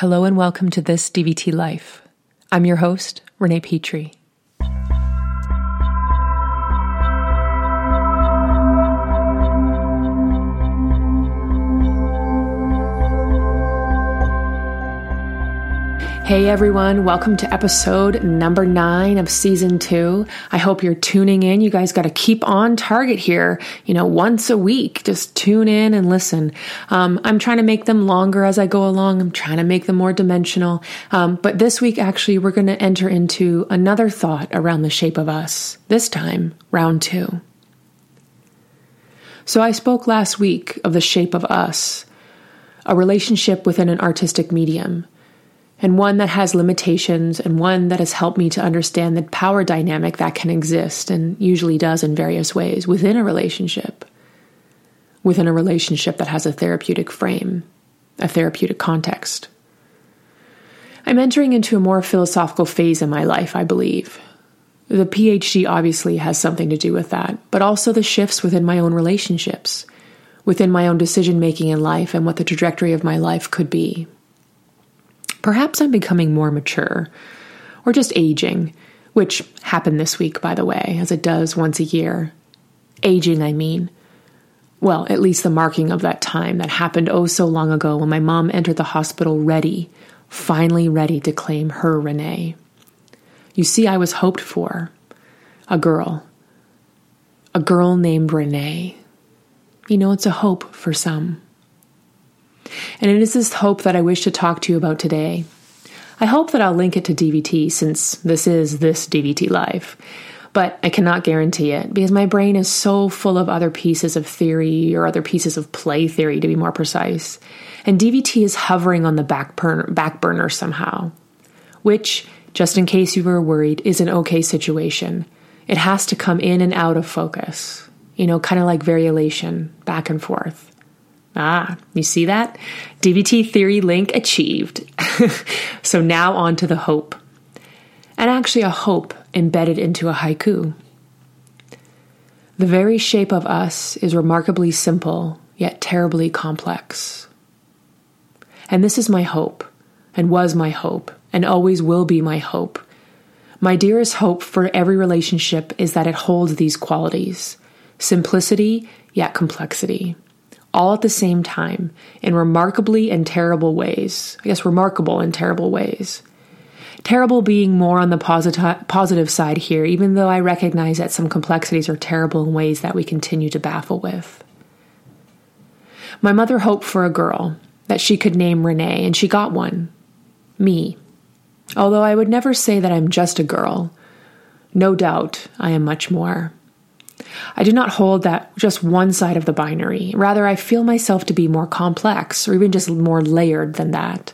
Hello and welcome to This DVT Life. I'm your host, Renee Petrie. Hey everyone, welcome to episode number nine of season two. I hope you're tuning in. You guys got to keep on target here, you know, once a week. Just tune in and listen. Um, I'm trying to make them longer as I go along. I'm trying to make them more dimensional. Um, but this week, actually, we're going to enter into another thought around the shape of us. This time, round two. So I spoke last week of the shape of us, a relationship within an artistic medium and one that has limitations, and one that has helped me to understand the power dynamic that can exist and usually does in various ways within a relationship, within a relationship that has a therapeutic frame, a therapeutic context. I'm entering into a more philosophical phase in my life, I believe. The PhD obviously has something to do with that, but also the shifts within my own relationships, within my own decision making in life, and what the trajectory of my life could be. Perhaps I'm becoming more mature, or just aging, which happened this week, by the way, as it does once a year. Aging, I mean. Well, at least the marking of that time that happened oh so long ago when my mom entered the hospital ready, finally ready to claim her Renee. You see, I was hoped for a girl. A girl named Renee. You know, it's a hope for some. And it is this hope that I wish to talk to you about today. I hope that I'll link it to DVT since this is this DVT life. But I cannot guarantee it because my brain is so full of other pieces of theory or other pieces of play theory, to be more precise. And DVT is hovering on the back burner, back burner somehow, which, just in case you were worried, is an okay situation. It has to come in and out of focus, you know, kind of like variolation, back and forth. Ah, you see that? DVT theory link achieved. so now on to the hope. And actually, a hope embedded into a haiku. The very shape of us is remarkably simple, yet terribly complex. And this is my hope, and was my hope, and always will be my hope. My dearest hope for every relationship is that it holds these qualities simplicity, yet complexity all at the same time in remarkably and terrible ways. I guess remarkable and terrible ways. Terrible being more on the posit- positive side here, even though I recognize that some complexities are terrible in ways that we continue to baffle with. My mother hoped for a girl that she could name Renee, and she got one me. Although I would never say that I'm just a girl, no doubt I am much more. I do not hold that just one side of the binary. Rather, I feel myself to be more complex or even just more layered than that.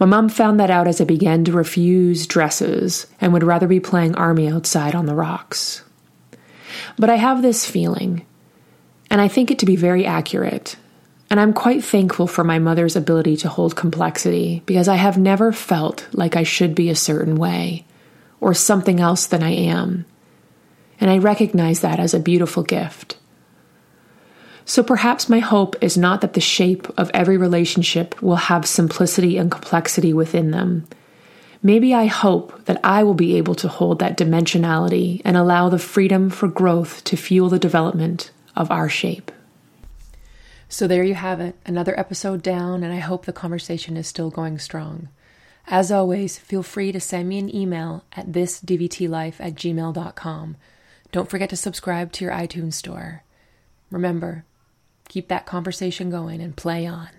My mom found that out as I began to refuse dresses and would rather be playing army outside on the rocks. But I have this feeling, and I think it to be very accurate. And I'm quite thankful for my mother's ability to hold complexity because I have never felt like I should be a certain way or something else than I am and I recognize that as a beautiful gift. So perhaps my hope is not that the shape of every relationship will have simplicity and complexity within them. Maybe I hope that I will be able to hold that dimensionality and allow the freedom for growth to fuel the development of our shape. So there you have it, another episode down, and I hope the conversation is still going strong. As always, feel free to send me an email at thisdvtlife at gmail.com don't forget to subscribe to your iTunes store. Remember, keep that conversation going and play on.